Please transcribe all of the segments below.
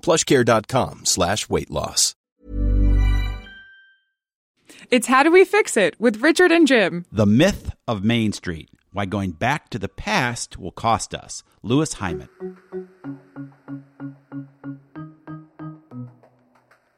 plushcare.com slash weight loss. It's How Do We Fix It with Richard and Jim. The Myth of Main Street Why Going Back to the Past Will Cost Us. Louis Hyman.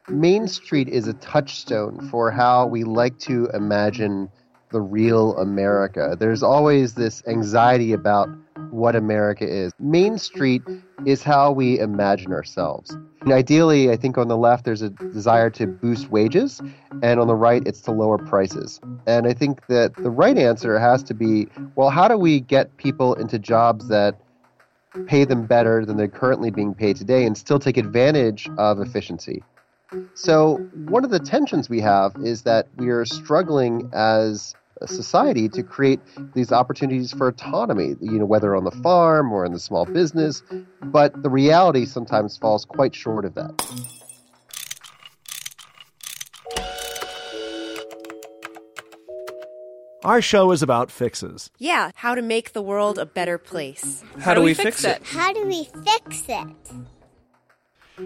Main Street is a touchstone for how we like to imagine the real America. There's always this anxiety about what America is. Main Street is how we imagine ourselves. And ideally, I think on the left, there's a desire to boost wages, and on the right, it's to lower prices. And I think that the right answer has to be well, how do we get people into jobs that pay them better than they're currently being paid today and still take advantage of efficiency? So, one of the tensions we have is that we are struggling as society to create these opportunities for autonomy, you know, whether on the farm or in the small business. But the reality sometimes falls quite short of that. Our show is about fixes. Yeah, how to make the world a better place. How, do we fix it? How do we fix it?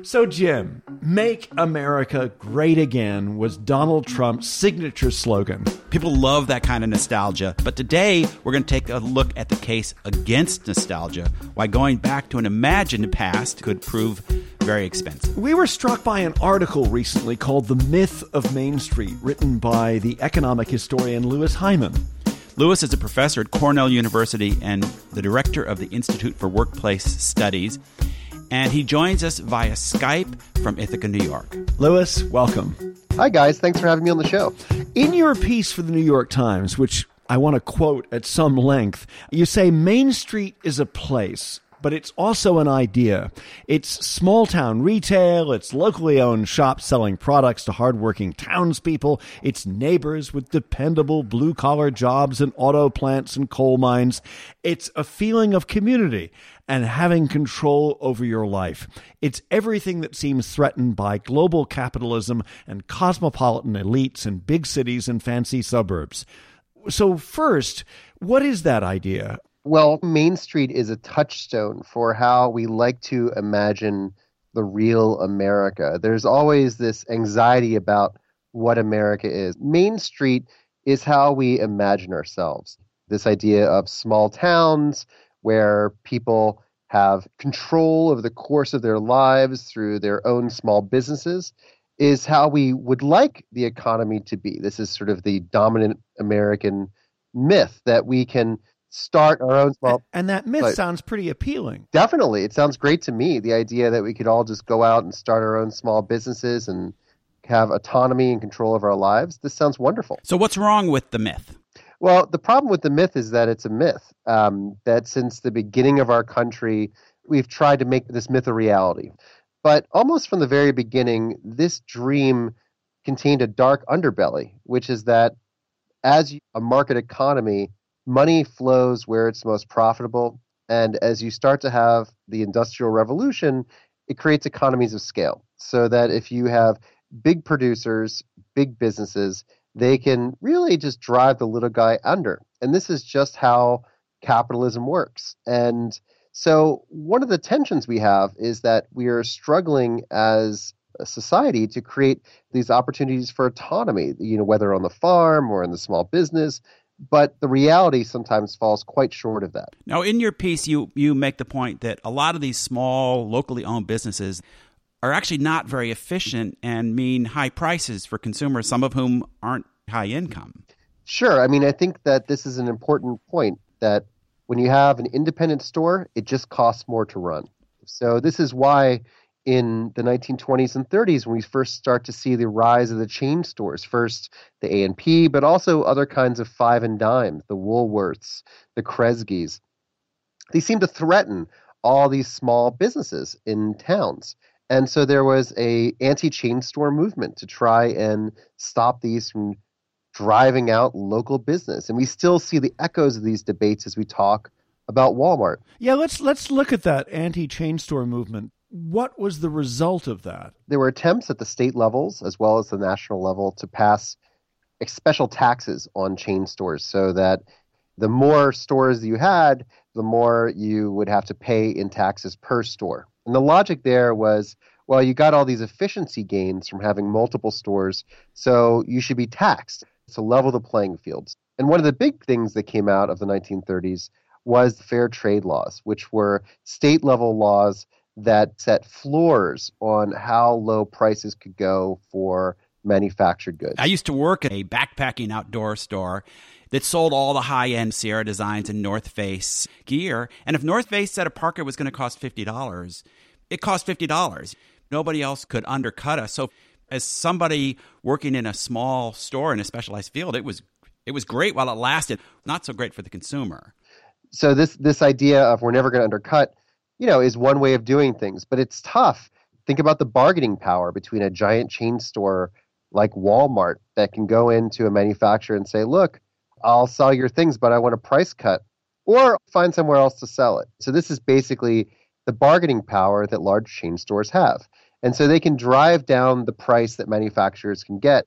So, Jim, Make America Great Again was Donald Trump's signature slogan. People love that kind of nostalgia, but today we're going to take a look at the case against nostalgia, why going back to an imagined past could prove very expensive. We were struck by an article recently called The Myth of Main Street, written by the economic historian Louis Hyman. Louis is a professor at Cornell University and the director of the Institute for Workplace Studies and he joins us via Skype from Ithaca, New York. Louis, welcome. Hi, guys. Thanks for having me on the show. In your piece for the New York Times, which I want to quote at some length, you say Main Street is a place but it's also an idea. It's small town retail, it's locally owned shops selling products to hardworking townspeople, it's neighbors with dependable blue collar jobs in auto plants and coal mines. It's a feeling of community and having control over your life. It's everything that seems threatened by global capitalism and cosmopolitan elites in big cities and fancy suburbs. So, first, what is that idea? Well, Main Street is a touchstone for how we like to imagine the real America. There's always this anxiety about what America is. Main Street is how we imagine ourselves. This idea of small towns where people have control of the course of their lives through their own small businesses is how we would like the economy to be. This is sort of the dominant American myth that we can start our own small. And that myth sounds pretty appealing. Definitely. It sounds great to me. The idea that we could all just go out and start our own small businesses and have autonomy and control of our lives. This sounds wonderful. So, what's wrong with the myth? Well, the problem with the myth is that it's a myth. Um, that since the beginning of our country, we've tried to make this myth a reality. But almost from the very beginning, this dream contained a dark underbelly, which is that as a market economy, money flows where it's most profitable. And as you start to have the Industrial Revolution, it creates economies of scale. So that if you have big producers, big businesses, they can really just drive the little guy under. And this is just how capitalism works. And so, one of the tensions we have is that we are struggling as a society to create these opportunities for autonomy, you know, whether on the farm or in the small business, but the reality sometimes falls quite short of that. Now, in your piece, you you make the point that a lot of these small, locally owned businesses are actually not very efficient and mean high prices for consumers, some of whom aren't high income. Sure. I mean, I think that this is an important point that when you have an independent store, it just costs more to run. So this is why in the 1920s and 30s when we first start to see the rise of the chain stores first the a&p but also other kinds of five and dime the woolworths the kresge's they seem to threaten all these small businesses in towns and so there was a anti-chain store movement to try and stop these from driving out local business and we still see the echoes of these debates as we talk about Walmart. Yeah, let's let's look at that anti-chain store movement. What was the result of that? There were attempts at the state levels as well as the national level to pass special taxes on chain stores so that the more stores you had, the more you would have to pay in taxes per store. And the logic there was well, you got all these efficiency gains from having multiple stores, so you should be taxed to level the playing fields. And one of the big things that came out of the 1930s was fair trade laws, which were state level laws that set floors on how low prices could go for manufactured goods. I used to work at a backpacking outdoor store that sold all the high end Sierra Designs and North Face gear. And if North Face said a parka was going to cost $50, it cost $50. Nobody else could undercut us. So, as somebody working in a small store in a specialized field, it was it was great while it lasted. Not so great for the consumer. So this this idea of we're never going to undercut you know, is one way of doing things, but it's tough. Think about the bargaining power between a giant chain store like Walmart that can go into a manufacturer and say, look, I'll sell your things, but I want a price cut, or find somewhere else to sell it. So, this is basically the bargaining power that large chain stores have. And so they can drive down the price that manufacturers can get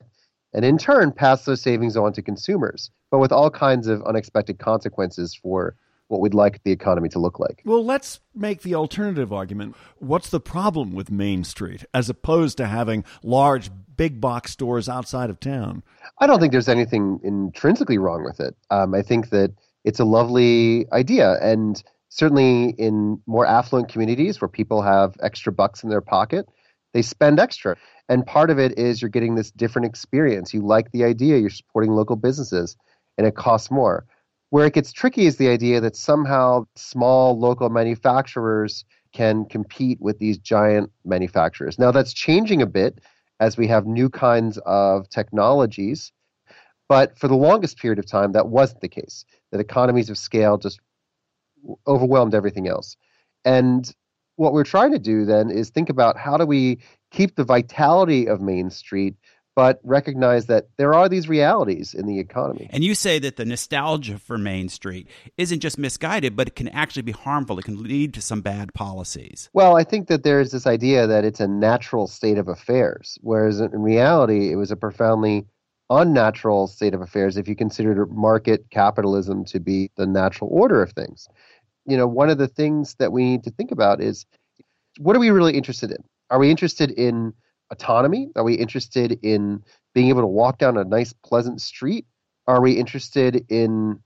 and in turn pass those savings on to consumers, but with all kinds of unexpected consequences for what we'd like the economy to look like. Well, let's make the alternative argument. What's the problem with Main Street as opposed to having large big box stores outside of town? I don't think there's anything intrinsically wrong with it. Um, I think that it's a lovely idea. And certainly in more affluent communities where people have extra bucks in their pocket, they spend extra. And part of it is you're getting this different experience. You like the idea, you're supporting local businesses, and it costs more. Where it gets tricky is the idea that somehow small local manufacturers can compete with these giant manufacturers. Now, that's changing a bit as we have new kinds of technologies. But for the longest period of time, that wasn't the case. That economies of scale just overwhelmed everything else. And what we're trying to do then is think about how do we keep the vitality of Main Street but recognize that there are these realities in the economy. And you say that the nostalgia for Main Street isn't just misguided, but it can actually be harmful. It can lead to some bad policies. Well, I think that there's this idea that it's a natural state of affairs, whereas in reality, it was a profoundly unnatural state of affairs if you consider market capitalism to be the natural order of things. You know, one of the things that we need to think about is what are we really interested in? Are we interested in autonomy? Are we interested in being able to walk down a nice, pleasant street? Are we interested in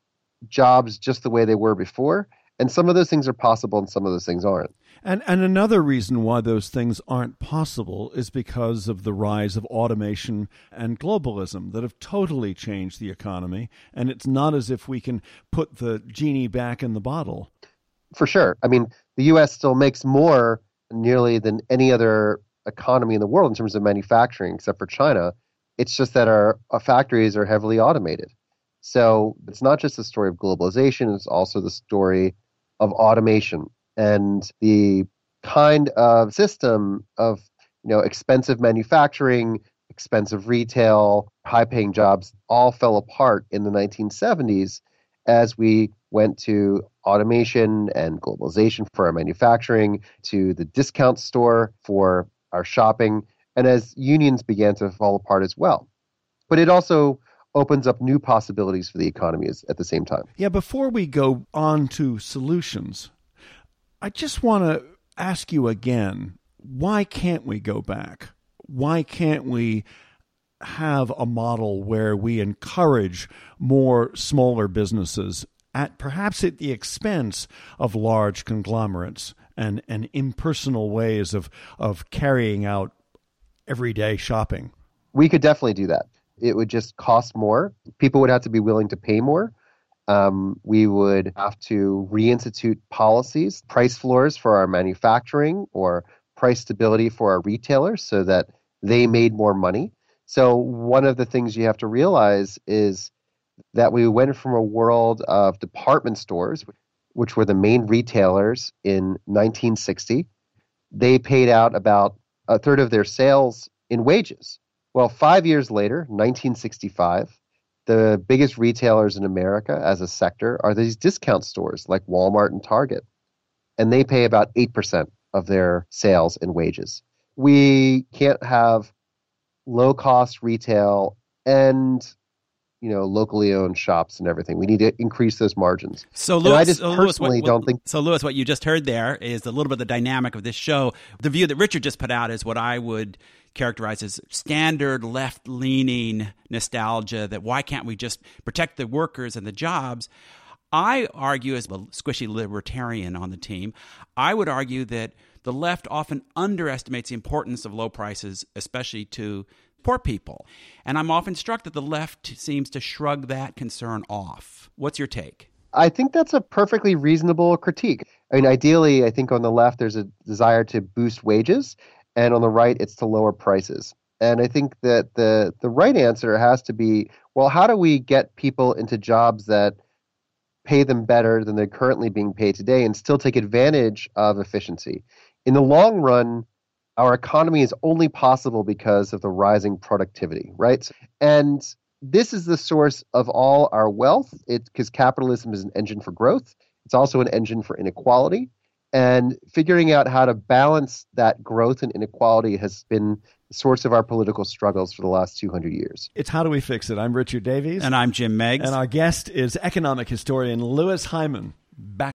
jobs just the way they were before? And some of those things are possible and some of those things aren't. And and another reason why those things aren't possible is because of the rise of automation and globalism that have totally changed the economy and it's not as if we can put the genie back in the bottle. For sure. I mean, the US still makes more nearly than any other economy in the world in terms of manufacturing, except for China. It's just that our, our factories are heavily automated. So it's not just the story of globalization, it's also the story of automation and the kind of system of you know expensive manufacturing, expensive retail, high paying jobs all fell apart in the 1970s as we went to automation and globalization for our manufacturing, to the discount store for our shopping, and as unions began to fall apart as well. But it also opens up new possibilities for the economy at the same time. Yeah, before we go on to solutions, I just want to ask you again why can't we go back? Why can't we have a model where we encourage more smaller businesses at perhaps at the expense of large conglomerates and, and impersonal ways of, of carrying out everyday shopping. We could definitely do that. It would just cost more. People would have to be willing to pay more. Um, we would have to reinstitute policies, price floors for our manufacturing or price stability for our retailers so that they made more money. So, one of the things you have to realize is that we went from a world of department stores, which were the main retailers in 1960. They paid out about a third of their sales in wages. Well, five years later, 1965, the biggest retailers in America as a sector are these discount stores like Walmart and Target. And they pay about 8% of their sales in wages. We can't have low cost retail and you know locally owned shops and everything. We need to increase those margins. So, Louis, I just so personally Louis, what, don't think. So, Louis, what you just heard there is a little bit of the dynamic of this show. The view that Richard just put out is what I would characterize as standard left leaning nostalgia. That why can't we just protect the workers and the jobs? I argue, as a squishy libertarian on the team, I would argue that the left often underestimates the importance of low prices, especially to poor people. And I'm often struck that the left seems to shrug that concern off. What's your take? I think that's a perfectly reasonable critique. I mean, ideally, I think on the left there's a desire to boost wages, and on the right it's to lower prices. And I think that the the right answer has to be, well, how do we get people into jobs that pay them better than they're currently being paid today and still take advantage of efficiency? In the long run, our economy is only possible because of the rising productivity, right? And this is the source of all our wealth. It because capitalism is an engine for growth. It's also an engine for inequality. And figuring out how to balance that growth and inequality has been the source of our political struggles for the last 200 years. It's How Do We Fix It? I'm Richard Davies. And I'm Jim Meggs. And our guest is economic historian Louis Hyman. Back.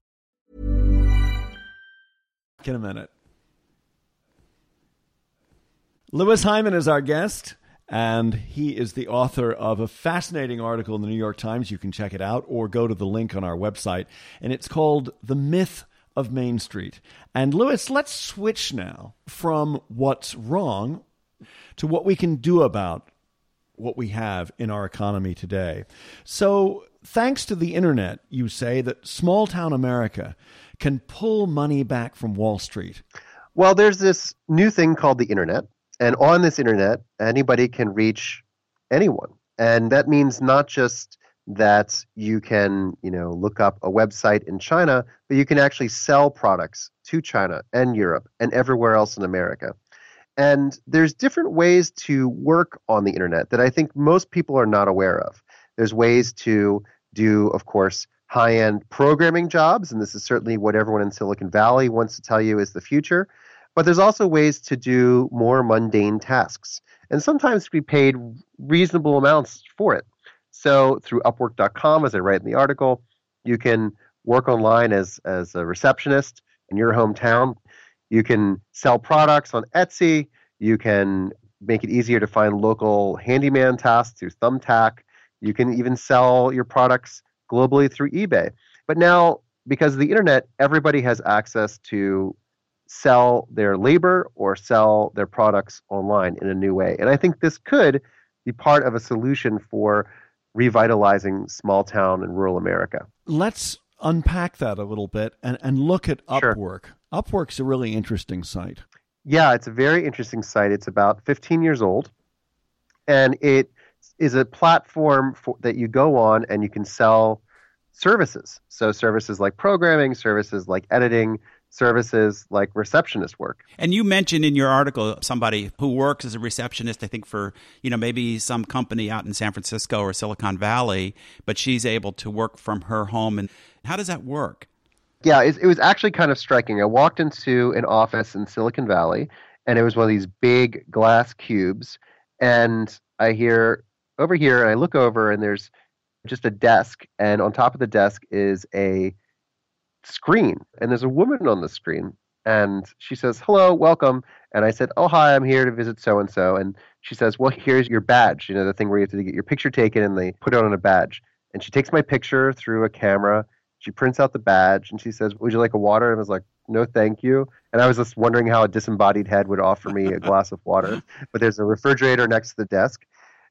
In a minute. Louis Hyman is our guest, and he is the author of a fascinating article in the New York Times. You can check it out or go to the link on our website, and it's called The Myth of Main Street. And Louis, let's switch now from what's wrong to what we can do about what we have in our economy today. So, thanks to the internet, you say that small town America can pull money back from Wall Street. Well, there's this new thing called the internet. And on this internet, anybody can reach anyone. And that means not just that you can, you know, look up a website in China, but you can actually sell products to China and Europe and everywhere else in America. And there's different ways to work on the internet that I think most people are not aware of. There's ways to do, of course, high end programming jobs, and this is certainly what everyone in Silicon Valley wants to tell you is the future. But there's also ways to do more mundane tasks, and sometimes to be paid reasonable amounts for it. So through Upwork.com, as I write in the article, you can work online as, as a receptionist in your hometown. You can sell products on Etsy. You can make it easier to find local handyman tasks through Thumbtack. You can even sell your products globally through eBay. But now, because of the internet, everybody has access to sell their labor or sell their products online in a new way. And I think this could be part of a solution for revitalizing small town and rural America. Let's unpack that a little bit and, and look at Upwork. Upwork's a really interesting site. Yeah, it's a very interesting site. It's about 15 years old, and it is a platform for, that you go on and you can sell services. So services like programming, services like editing, services like receptionist work. And you mentioned in your article somebody who works as a receptionist, I think for, you know, maybe some company out in San Francisco or Silicon Valley, but she's able to work from her home. And how does that work? Yeah, it, it was actually kind of striking. I walked into an office in Silicon Valley, and it was one of these big glass cubes. And I hear over here, and I look over, and there's just a desk, and on top of the desk is a screen, and there's a woman on the screen, and she says, "Hello, welcome." And I said, "Oh, hi, I'm here to visit so and so." And she says, "Well, here's your badge. You know, the thing where you have to get your picture taken, and they put it on a badge." And she takes my picture through a camera. She prints out the badge, and she says, "Would you like a water?" And I was like, "No, thank you." And I was just wondering how a disembodied head would offer me a glass of water. But there's a refrigerator next to the desk,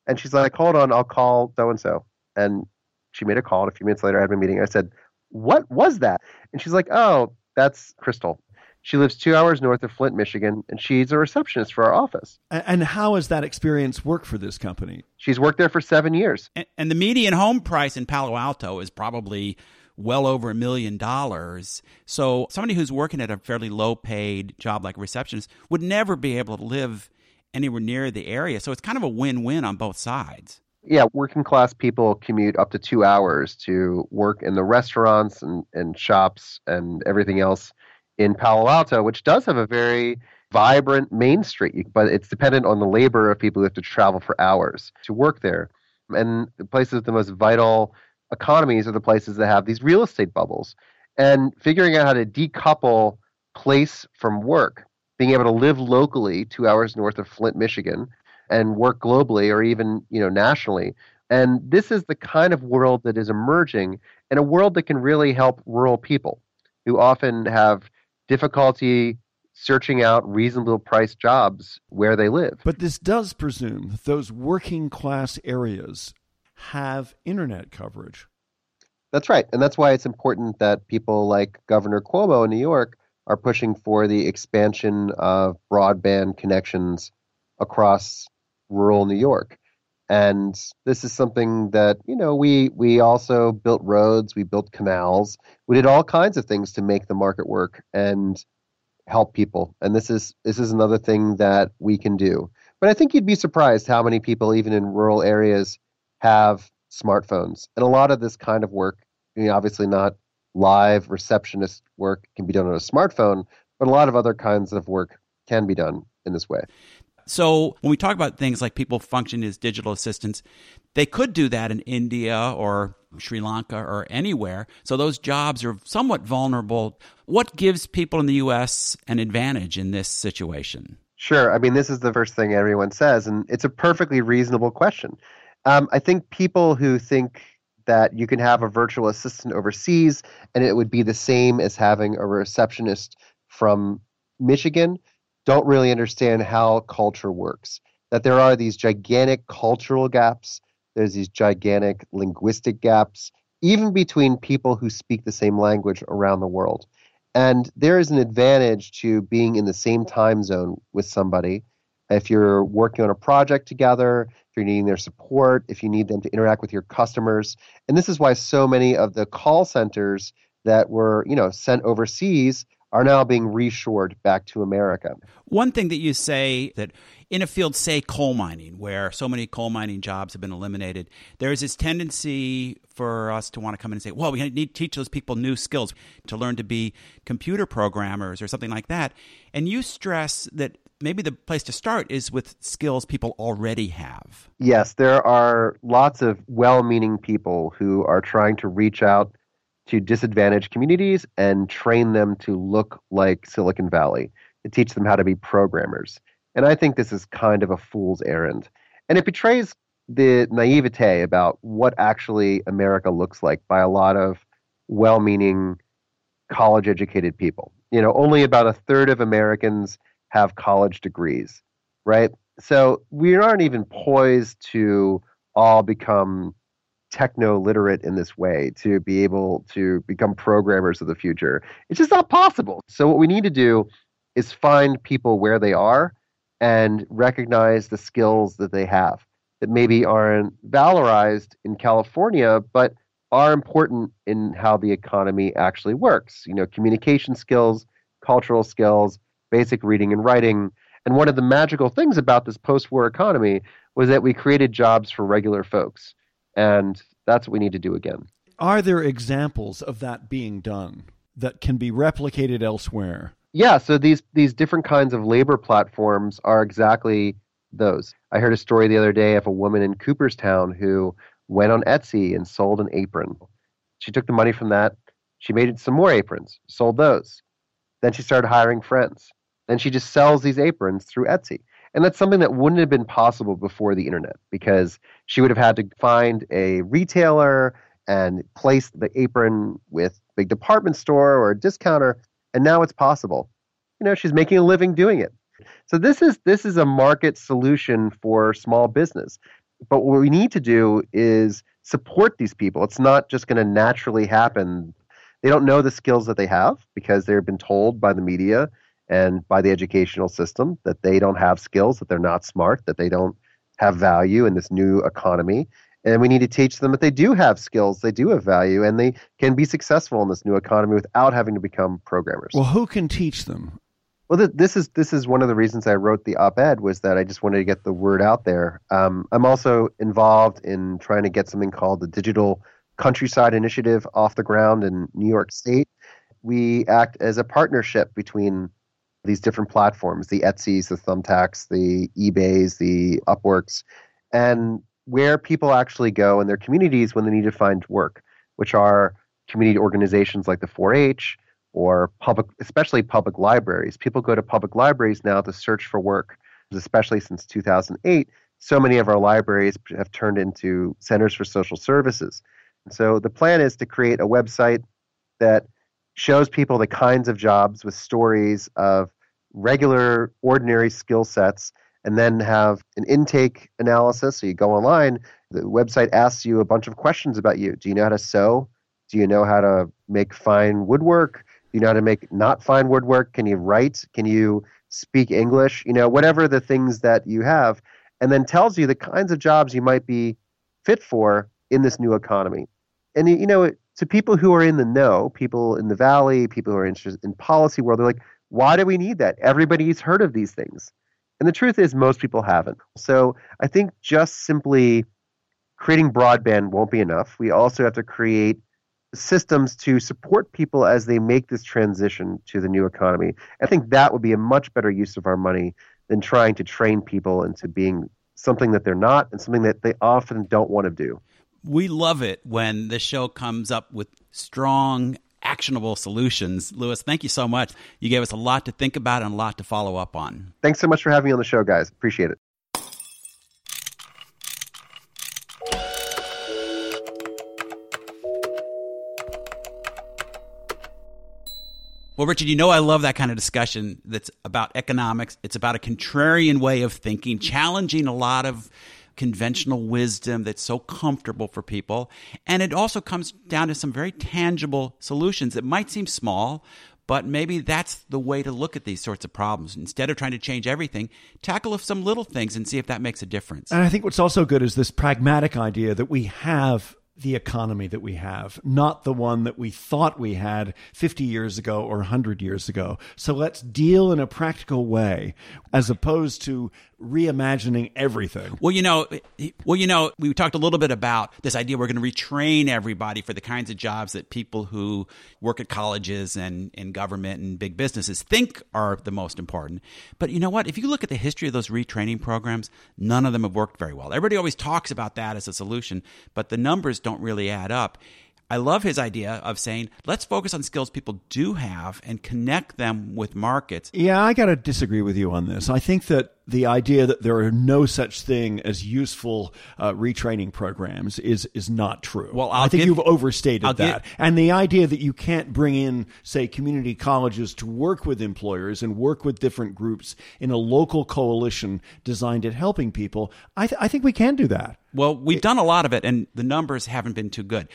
and she's like, "Hold on, I'll call so and so." And she made a call. And a few minutes later, I had my meeting. I said, what was that? And she's like, oh, that's Crystal. She lives two hours north of Flint, Michigan, and she's a receptionist for our office. And how has that experience worked for this company? She's worked there for seven years. And, and the median home price in Palo Alto is probably well over a million dollars. So somebody who's working at a fairly low paid job like a receptionist would never be able to live anywhere near the area. So it's kind of a win win on both sides yeah, working class people commute up to two hours to work in the restaurants and, and shops and everything else in Palo Alto, which does have a very vibrant main street, but it's dependent on the labor of people who have to travel for hours to work there. And the places with the most vital economies are the places that have these real estate bubbles. And figuring out how to decouple place from work, being able to live locally two hours north of Flint, Michigan, and work globally or even you know nationally. And this is the kind of world that is emerging, and a world that can really help rural people who often have difficulty searching out reasonable price jobs where they live. But this does presume that those working class areas have internet coverage. That's right. And that's why it's important that people like Governor Cuomo in New York are pushing for the expansion of broadband connections across rural New York. And this is something that, you know, we we also built roads, we built canals, we did all kinds of things to make the market work and help people. And this is this is another thing that we can do. But I think you'd be surprised how many people, even in rural areas, have smartphones. And a lot of this kind of work, you know, obviously not live receptionist work can be done on a smartphone, but a lot of other kinds of work can be done in this way. So when we talk about things like people function as digital assistants, they could do that in India or Sri Lanka or anywhere. So those jobs are somewhat vulnerable. What gives people in the U.S. an advantage in this situation? Sure. I mean, this is the first thing everyone says, and it's a perfectly reasonable question. Um, I think people who think that you can have a virtual assistant overseas and it would be the same as having a receptionist from Michigan don't really understand how culture works. That there are these gigantic cultural gaps, there's these gigantic linguistic gaps, even between people who speak the same language around the world. And there is an advantage to being in the same time zone with somebody. If you're working on a project together, if you're needing their support, if you need them to interact with your customers. And this is why so many of the call centers that were, you know, sent overseas are now being reshored back to America. One thing that you say that in a field, say coal mining, where so many coal mining jobs have been eliminated, there is this tendency for us to want to come in and say, well, we need to teach those people new skills to learn to be computer programmers or something like that. And you stress that maybe the place to start is with skills people already have. Yes, there are lots of well meaning people who are trying to reach out to disadvantaged communities and train them to look like Silicon Valley, to teach them how to be programmers. And I think this is kind of a fool's errand. And it betrays the naivete about what actually America looks like by a lot of well meaning college educated people. You know, only about a third of Americans have college degrees, right? So we aren't even poised to all become techno literate in this way to be able to become programmers of the future. It's just not possible. So, what we need to do is find people where they are and recognize the skills that they have that maybe aren't valorized in California, but are important in how the economy actually works. You know, communication skills, cultural skills, basic reading and writing. And one of the magical things about this post war economy was that we created jobs for regular folks. And that's what we need to do again. Are there examples of that being done that can be replicated elsewhere? Yeah, so these these different kinds of labor platforms are exactly those. I heard a story the other day of a woman in Cooperstown who went on Etsy and sold an apron. She took the money from that, she made some more aprons, sold those. Then she started hiring friends. Then she just sells these aprons through Etsy. And that's something that wouldn't have been possible before the internet because she would have had to find a retailer and place the apron with a big department store or a discounter. And now it's possible. You know, she's making a living doing it. So this is this is a market solution for small business. But what we need to do is support these people. It's not just going to naturally happen. They don't know the skills that they have because they've been told by the media and by the educational system that they don't have skills, that they're not smart, that they don't have value in this new economy. And we need to teach them that they do have skills, they do have value, and they can be successful in this new economy without having to become programmers. Well, who can teach them? Well, th- this is this is one of the reasons I wrote the op-ed was that I just wanted to get the word out there. Um, I'm also involved in trying to get something called the Digital Countryside Initiative off the ground in New York State. We act as a partnership between these different platforms, the Etsy's, the Thumbtacks, the eBays, the Upworks, and where people actually go in their communities when they need to find work, which are community organizations like the 4-H, or public, especially public libraries. People go to public libraries now to search for work, especially since 2008. So many of our libraries have turned into centers for social services. And so the plan is to create a website that shows people the kinds of jobs with stories of regular, ordinary skill sets, and then have an intake analysis. So you go online, the website asks you a bunch of questions about you. Do you know how to sew? Do you know how to make fine woodwork? Do you know how to make not fine woodwork? Can you write? Can you speak English? You know, whatever the things that you have, and then tells you the kinds of jobs you might be fit for in this new economy. And you know, to people who are in the know, people in the valley, people who are interested in policy world, they're like, why do we need that? Everybody's heard of these things. And the truth is, most people haven't. So I think just simply creating broadband won't be enough. We also have to create systems to support people as they make this transition to the new economy. I think that would be a much better use of our money than trying to train people into being something that they're not and something that they often don't want to do. We love it when the show comes up with strong, actionable solutions. Louis, thank you so much. You gave us a lot to think about and a lot to follow up on. Thanks so much for having me on the show, guys. Appreciate it. Well, Richard, you know I love that kind of discussion that's about economics. It's about a contrarian way of thinking, challenging a lot of conventional wisdom that's so comfortable for people. And it also comes down to some very tangible solutions that might seem small, but maybe that's the way to look at these sorts of problems. Instead of trying to change everything, tackle some little things and see if that makes a difference. And I think what's also good is this pragmatic idea that we have the economy that we have, not the one that we thought we had 50 years ago or 100 years ago. So let's deal in a practical way as opposed to reimagining everything. Well, you know, well, you know, we talked a little bit about this idea we're going to retrain everybody for the kinds of jobs that people who work at colleges and in government and big businesses think are the most important. But you know what? If you look at the history of those retraining programs, none of them have worked very well. Everybody always talks about that as a solution, but the numbers don't really add up. I love his idea of saying, let's focus on skills people do have and connect them with markets. Yeah, I got to disagree with you on this. I think that the idea that there are no such thing as useful uh, retraining programs is is not true. Well, I'll i think you've overstated I'll that. And the idea that you can't bring in, say, community colleges to work with employers and work with different groups in a local coalition designed at helping people, I, th- I think we can do that. Well, we've done a lot of it, and the numbers haven't been too good.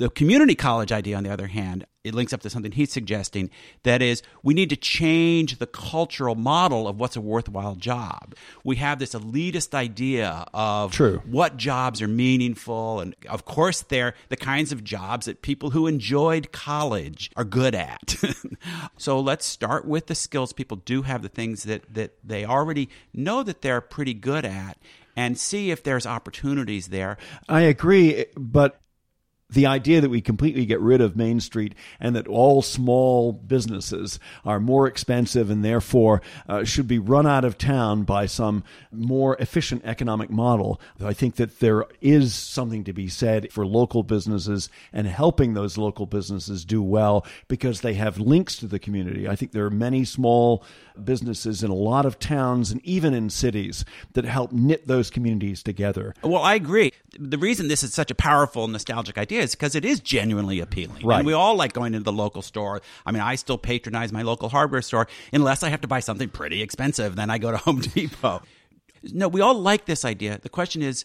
The community college idea, on the other hand, it links up to something he's suggesting. That is, we need to change the cultural model of what's a worthwhile job. We have this elitist idea of True. what jobs are meaningful, and of course, they're the kinds of jobs that people who enjoyed college are good at. so let's start with the skills people do have, the things that that they already know that they're pretty good at, and see if there's opportunities there. I agree, but the idea that we completely get rid of Main Street and that all small businesses are more expensive and therefore uh, should be run out of town by some more efficient economic model. I think that there is something to be said for local businesses and helping those local businesses do well because they have links to the community. I think there are many small businesses in a lot of towns and even in cities that help knit those communities together. Well, I agree. The reason this is such a powerful nostalgic idea is because it is genuinely appealing. Right. And we all like going into the local store. I mean, I still patronize my local hardware store unless I have to buy something pretty expensive. Then I go to Home Depot. No, we all like this idea. The question is,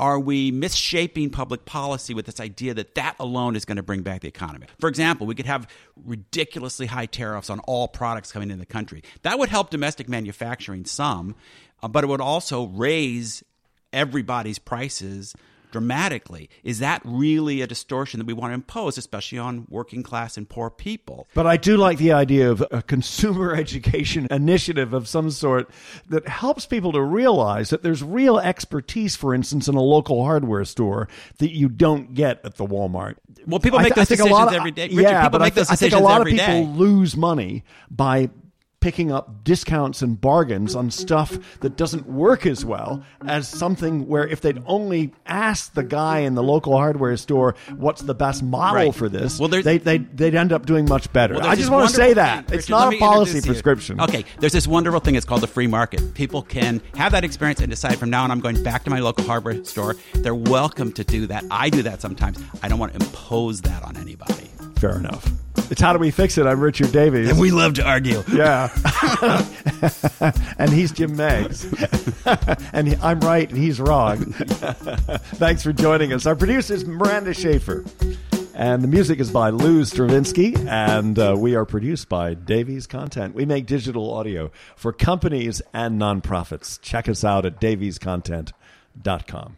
are we misshaping public policy with this idea that that alone is going to bring back the economy? For example, we could have ridiculously high tariffs on all products coming into the country. That would help domestic manufacturing some, uh, but it would also raise everybody's prices dramatically. Is that really a distortion that we want to impose, especially on working class and poor people? But I do like the idea of a consumer education initiative of some sort that helps people to realize that there's real expertise, for instance, in a local hardware store that you don't get at the Walmart. Well, people I make th- those I think a lot decisions of- every day. Richard, yeah, people but make I, th- I think a lot of people day. lose money by picking up discounts and bargains on stuff that doesn't work as well as something where if they'd only asked the guy in the local hardware store what's the best model Right. for this, Well, they, they, they'd end up doing much better. Well, I just want to say that. thing. It's not a policy prescription. Okay, there's this wonderful thing. It's called the free market. People can have that experience and decide from now on I'm going back to my local hardware store. They're welcome to do that. I do that sometimes. I don't want to impose that on anybody. Fair enough. It's How Do We Fix It? I'm Richard Davies. And we love to argue. Yeah. and he's Jim Meggs. and he- I'm right and he's wrong. Thanks for joining us. Our producer is Miranda Schaefer. And the music is by Lou Stravinsky, and uh, we are produced by Davies Content. We make digital audio for companies and nonprofits. Check us out at daviescontent.com.